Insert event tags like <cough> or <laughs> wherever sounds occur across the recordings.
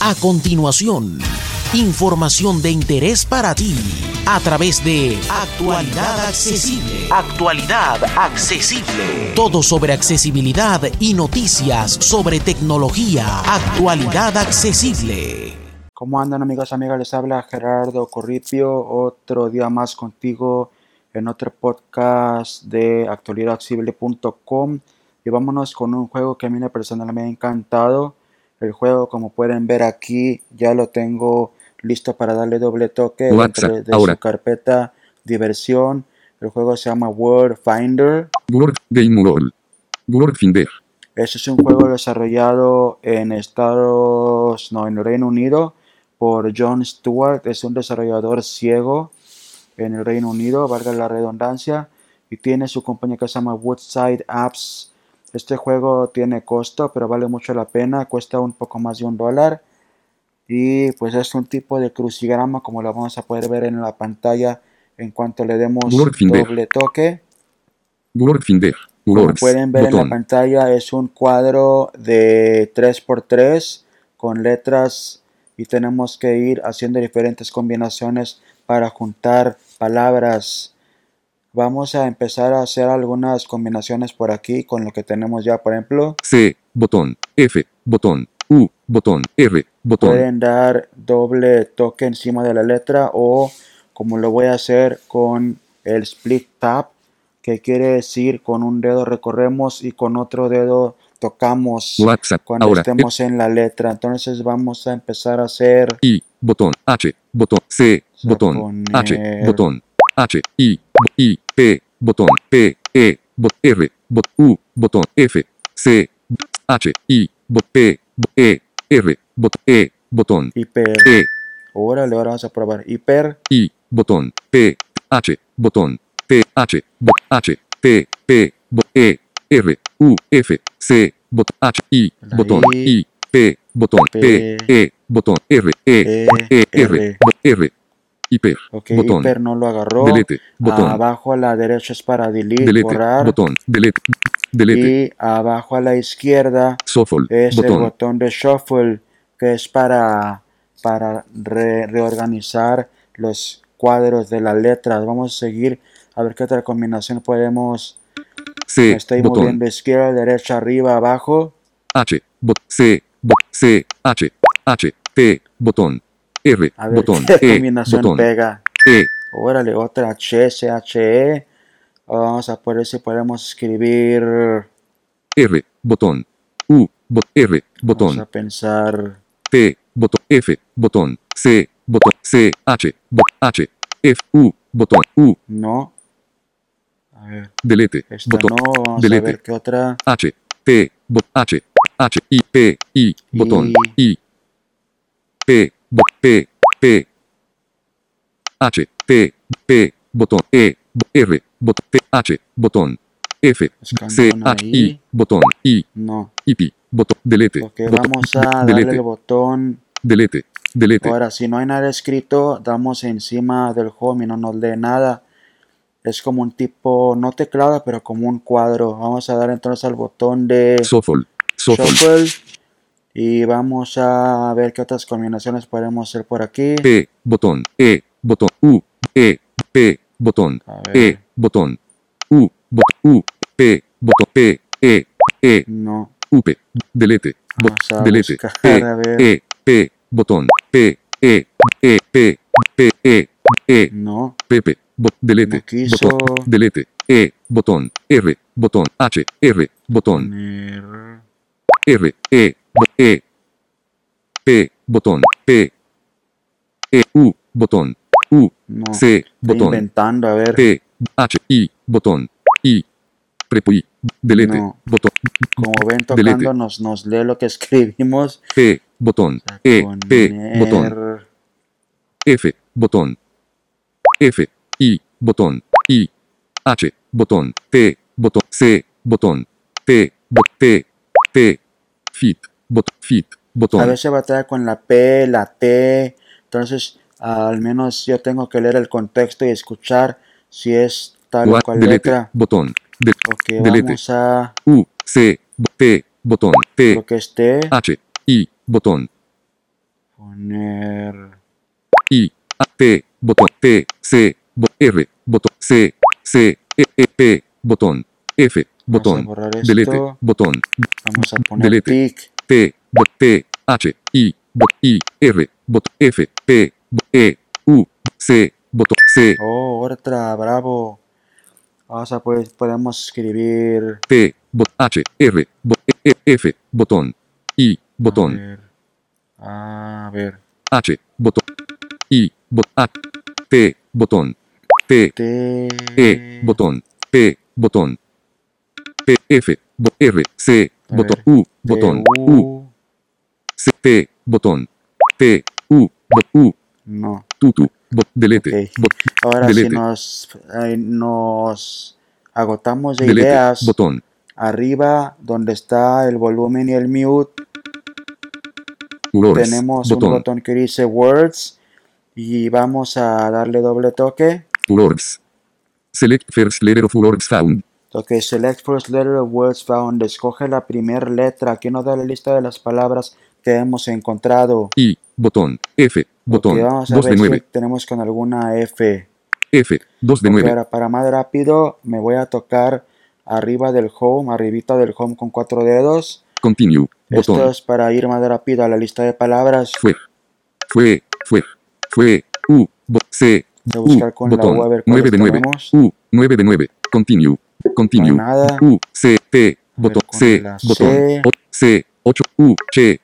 A continuación, información de interés para ti a través de Actualidad Accesible. Actualidad Accesible. Todo sobre accesibilidad y noticias sobre tecnología. Actualidad Accesible. ¿Cómo andan amigos, amigas? Les habla Gerardo Corripio, otro día más contigo en otro podcast de actualidadaccesible.com y vámonos con un juego que a mí personalmente me ha encantado el juego, como pueden ver aquí, ya lo tengo listo para darle doble toque dentro de su carpeta diversión. El juego se llama World Finder. World Game World. World Finder. Este es un juego desarrollado en Estados, no, en el Reino Unido por John Stewart. Es un desarrollador ciego en el Reino Unido, valga la redundancia, y tiene su compañía que se llama Woodside Apps este juego tiene costo, pero vale mucho la pena. Cuesta un poco más de un dólar. Y pues es un tipo de crucigrama como lo vamos a poder ver en la pantalla en cuanto le demos doble toque. Como pueden ver en la pantalla es un cuadro de 3x3 con letras y tenemos que ir haciendo diferentes combinaciones para juntar palabras Vamos a empezar a hacer algunas combinaciones por aquí con lo que tenemos ya, por ejemplo. C, botón, F, botón, U, botón, R, botón. Pueden dar doble toque encima de la letra o como lo voy a hacer con el split tap, que quiere decir con un dedo recorremos y con otro dedo tocamos cuando estemos en la letra. Entonces vamos a empezar a hacer I, botón, H, botón, C, botón, H, botón, H, I, I, P, botón, P, E, bot, R, bot, U, botón, F, C, H, I, bot, P, E, R, bot, E, botón, hiper. E. Órale, ahora vamos a probar. Hiper. I, botón, P, H, botón, P, H, bot, H, P, P, bot, E, R, U, F, C, bot, H, I, botón, I, P, botón, P, E, botón, R, E, E, R, bot, R, hiper, ok, botón, hiper no lo agarró. Delete, botón. Abajo a la derecha es para delete, delete borrar. botón, delete, delete. Y abajo a la izquierda shuffle, es botón. el botón de shuffle, que es para, para re, reorganizar los cuadros de las letras. Vamos a seguir a ver qué otra combinación podemos. C, estoy botón. moviendo izquierda, derecha, arriba, abajo. H, bot, C, bot, C, H, H, P, botón, R, A ver botón, qué <laughs> E, combinación botón, pega. E, Órale, otra H, S, H, E. Vamos a ver si podemos escribir. R, botón, U, bot, R, Vamos botón, a pensar. P, botón, F, botón, C, botón, C, H, bot, H, F, U, botón, U, No. A ver, delete, esta botón, no. Vamos a ver qué otra. H, P, bot, H, H, I, P, I, botón, I, P, bot, P, P, H, P, P, botón, E, R, botón, P, H, botón, F, C, H, I, botón, I, No. I, P, botón, delete, Ok, botón, vamos a darle el botón. delete, delete, Ahora, si no hay nada escrito, damos encima del home y no nos lee nada. Es como un tipo, no teclado, pero como un cuadro. Vamos a dar entonces al botón de shuffle, shuffle, shuffle. Y vamos a ver qué otras combinaciones podemos hacer por aquí. P, botón, E, botón, U, E, P, botón. E, botón, U, botón, U, P, botón, P, E, E, No. U, P, delete, bot- delete, E. E, P, botón, P, E, E, P, P, E, E, No. P, P, bot, delete, No botón, delete, E, botón, R, botón, H, R, botón, Poner- R, E, bo- E, P, botón, P, E, U, botón, U, No. C, botón, inventando, a ver. P, H, I, botón, I, prepuí, delete, No. botón, Como ven delete. tocando, nos, nos lee lo que <laughs> escribimos. P, botón, E, P, botón, F, botón, F, I, botón, I, H, botón, T, botón, C, botón, bot, P, T, fit, botón, fit, A botón, veces batalla con la P, la T. Entonces, al menos yo tengo que leer el contexto y escuchar si es tal o cual delete, letra. botón, de, Ok, delete. vamos a U, C, P, botón, P, lo que esté. H, I, botón, Poner. I, A, P, botón, P, C, bo- R, botón, C, C, E, E, P, botón, F, botón, borrar delete, botón, Vamos a poner Delete. P, bot, P, H, I, bot, I, R, bot, F, P, bot, E, U, C, botón, C, Oh, otra, bravo. Vamos a pues podemos escribir. P, bot, H, R, bot, E, E, F, botón, I, A botón, ver. A ver. H, botón, I, bot, A, P, botón, P, T. E, botón, P, botón, P, F, bo- R, C, A botón, U, botón, T, U. C, P, botón, P, U, U, No. tutu, bot, delete, bot, Ahora Delete. si nos, eh, nos agotamos de delete, ideas, botón, arriba donde está el volumen y el mute, words, tenemos un botón, botón que dice Words y vamos a darle doble toque. words. Select first letter of words found. Ok, select first letter of words found. Escoge la primera letra. Aquí nos da la lista de las palabras que hemos encontrado. I, botón, F, botón, Ok, vamos a 2 de ver 9, si tenemos con alguna F. F, 2 de Ok, 9, ahora para más rápido me voy a tocar arriba del home, arribita del home con cuatro dedos. continue, Esto botón, es para ir más rápido a la lista de palabras. fue, fue, fue, fue, U, bo- C, Voy a U, buscar con la botón, U a ver 9 de cuáles 9, tenemos. U, 9 de 9, continue, continue, nada. U, C, ver, botón, C, botón, C. O, C, 8, U, Che,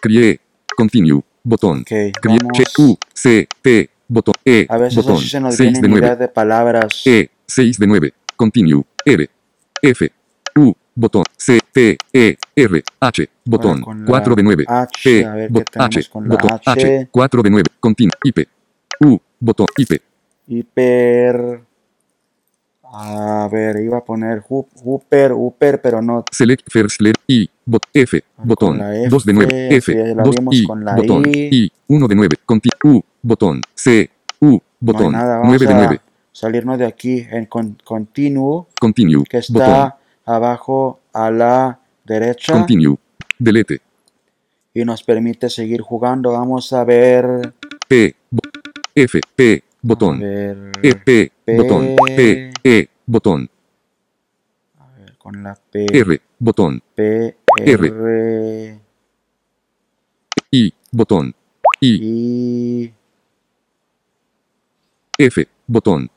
Crie, continue, botón, Ok, Crie, Che, U. C, P, botón, E, A veces botón, así se nos 6 vienen de 9, ideas de palabras. E, 6 de 9, continue, R, F, U, botón, C, P, E, R, H, botón, la 4 de 9, H, a ver qué bot- H, con la botón, H, H. 4 de 9, continue, IP, U, botón, IP, Hiper. A ver, iba a poner Hooper, Hooper, pero no. select first letter, I, bot, F, Con botón, la F, 2 de 9, F, sí, la 2, vimos I, botón, I. I, 1 de 9, continue, U, botón, C, U, No botón, nada. Vamos 9 de a 9, salirnos de aquí en con, Continue, continue, que está botón, abajo a la derecha continue, delete, y nos permite seguir jugando. Vamos a ver. P, F, P, botón, ver, E, P, botón, P, E, botón, a ver, con la P. R, botón, P, R. R, I, botón, I, I, F, botón,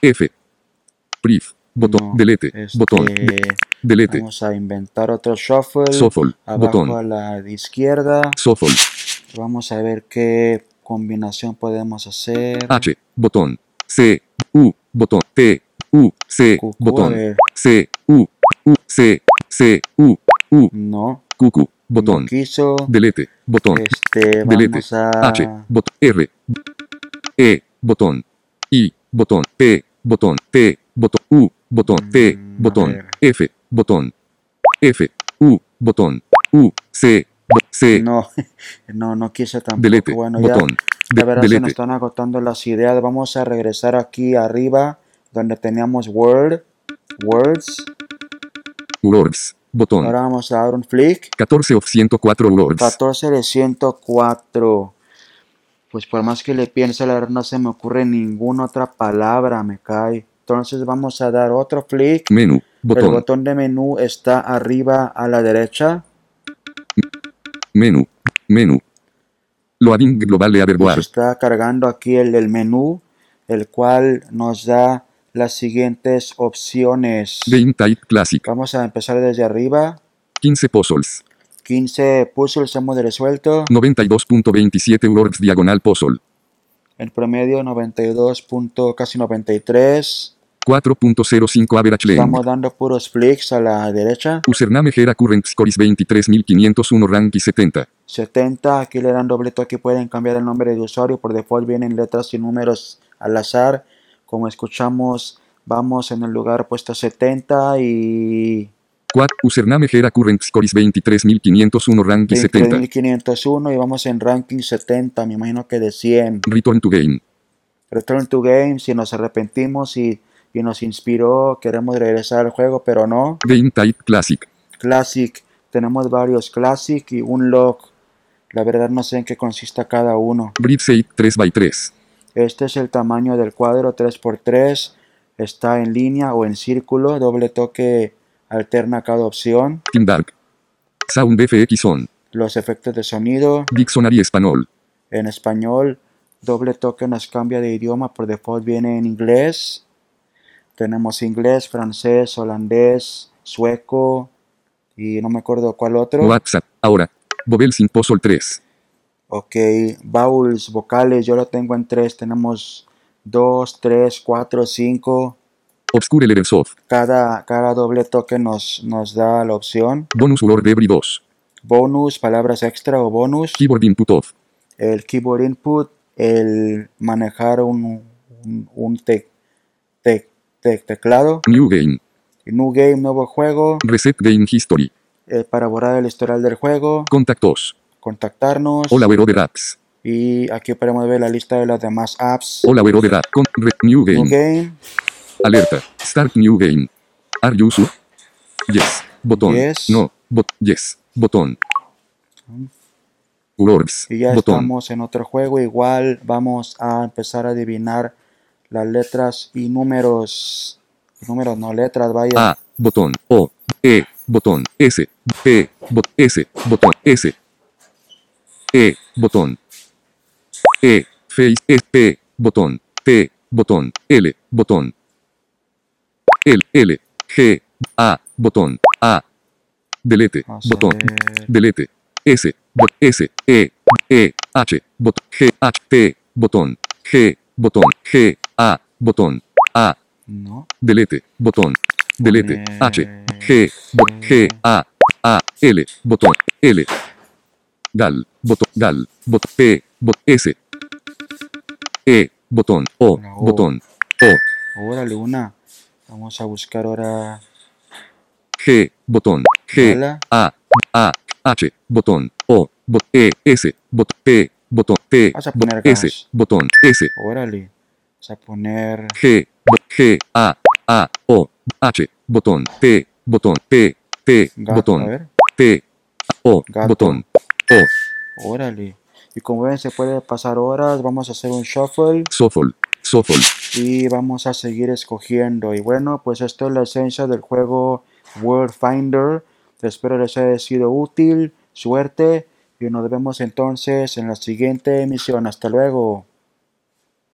F, brief, botón, No, delete, este, botón, de- delete, Vamos a inventar otro shuffle. shuffle, Abajo a botón, la de izquierda. shuffle, Vamos a ver qué combinación podemos hacer. H, botón, C, U, botón, P, U, C, Cucú, botón. C, U, U, C, C, U, U, No, cucu, botón, no quiso. delete, botón, Este, delete, a. H, botón, R, E, botón, I, botón, P, botón, P, botón, U, botón, P, Mm, botón. F, botón, F, U, botón, U, C, No, <laughs> no, no quise tampoco. delete, bueno, ya. botón, de- La verdad se nos están agotando las ideas. Vamos a regresar aquí arriba donde teníamos Word, Words. words, botón, Ahora vamos a dar un flick. 14 of 104 words, 14 de 104. Pues por más que le piense, la verdad no se me ocurre ninguna otra palabra, me cae. Entonces vamos a dar otro flick. menú, El botón, botón de menú está arriba a la derecha. Menú, menú, loading global se Everboard, está cargando aquí el, el menú, el cual nos da las siguientes opciones. game type classic, Vamos a empezar desde arriba. 15 puzzles, 15 puzzles hemos resuelto. 92.27 words diagonal puzzle, El promedio 92. punto- casi 93. 4.05 average length. Estamos dando puros flicks a la derecha. Username Gera Current Scores 23501 Rank y 70. 70. Aquí le dan doble toque. Pueden cambiar el nombre de usuario. Por default vienen letras y números al azar. Como escuchamos, vamos en el lugar puesto 70 y 4. Username Gera Current Scores 23501 Rank y 70. 23.501 y vamos en ranking 70. Me imagino que de 100. Return to game. Return to game. Si nos arrepentimos y, y nos inspiró, queremos regresar al juego, pero no. Game Type Classic. Classic. Tenemos varios Classic y un log. La verdad no sé en qué consista cada uno. 6 3x3. Este es el tamaño del cuadro 3x3. Está en línea o en círculo. Doble toque alterna cada opción. Team Dark. Sound FX on. Los efectos de sonido. Dictionary español. En español, doble toque nos cambia de idioma. Por default viene en inglés. Tenemos inglés, francés, holandés, sueco y no me acuerdo cuál otro. WhatsApp. Ahora. Vowel sin Puzzle 3. Ok, vowels, vocales, yo lo tengo en tres. Tenemos dos, tres, cuatro, cinco. Obscure Level Soft. Cada, cada doble toque nos, nos da la opción. Bonus Word Every 2. Bonus, palabras extra o bonus. Keyboard Input Off. El keyboard input, el manejar un, un, un tec- tec- tec- teclado. New Game. New game, nuevo juego. Reset Game History. eh, para borrar el historial del juego. Contactos. Contactarnos. Hola Wero de Apps. Y aquí podemos ver la lista de las demás apps. Hola Wero de App. Con re- New New Game. game. Alerta. Start New Game. Are you sure? Yes. Botón. Yes. No. Bot yes. Botón. Words. Y ya Botón. estamos en otro juego. Igual vamos a empezar a adivinar las letras y números. Números, no letras, vaya. A. Botón. O. E. Botón. S. P. Bot S. Botón. S. E. Botón. E. Face. E. P. Botón. P. Botón. L. Botón. L. L. G. A. Botón. A. Delete. Vamos Botón. Delete. S. Bot S. E. E. H. Bot G. H. P. Botón. G. Botón. G. A. Botón. A. No. Delete, botón. Delete, Poner- H, G, G, A, A, L, botón, L. Gal, botón, gal, bot, P, bot, S. E, botón, O, botón, O, Órale, una. Vamos a buscar ahora. G, botón, G. A, A, H, botón, O, bot, E, S, bot, P, botón, P, Vas a poner S, botón, S, Órale. Vamos a poner. G, G, A, A, O, H, botón, P, botón, P, P, Gato, botón. P, O, Gato. botón, O, Órale. Y como ven, se puede pasar horas. Vamos a hacer un shuffle. Shuffle, Shuffle. y vamos a seguir escogiendo. Y bueno, pues esto es la esencia del juego World Finder. Espero les haya sido útil. Suerte. Y nos vemos entonces en la siguiente emisión. Hasta luego.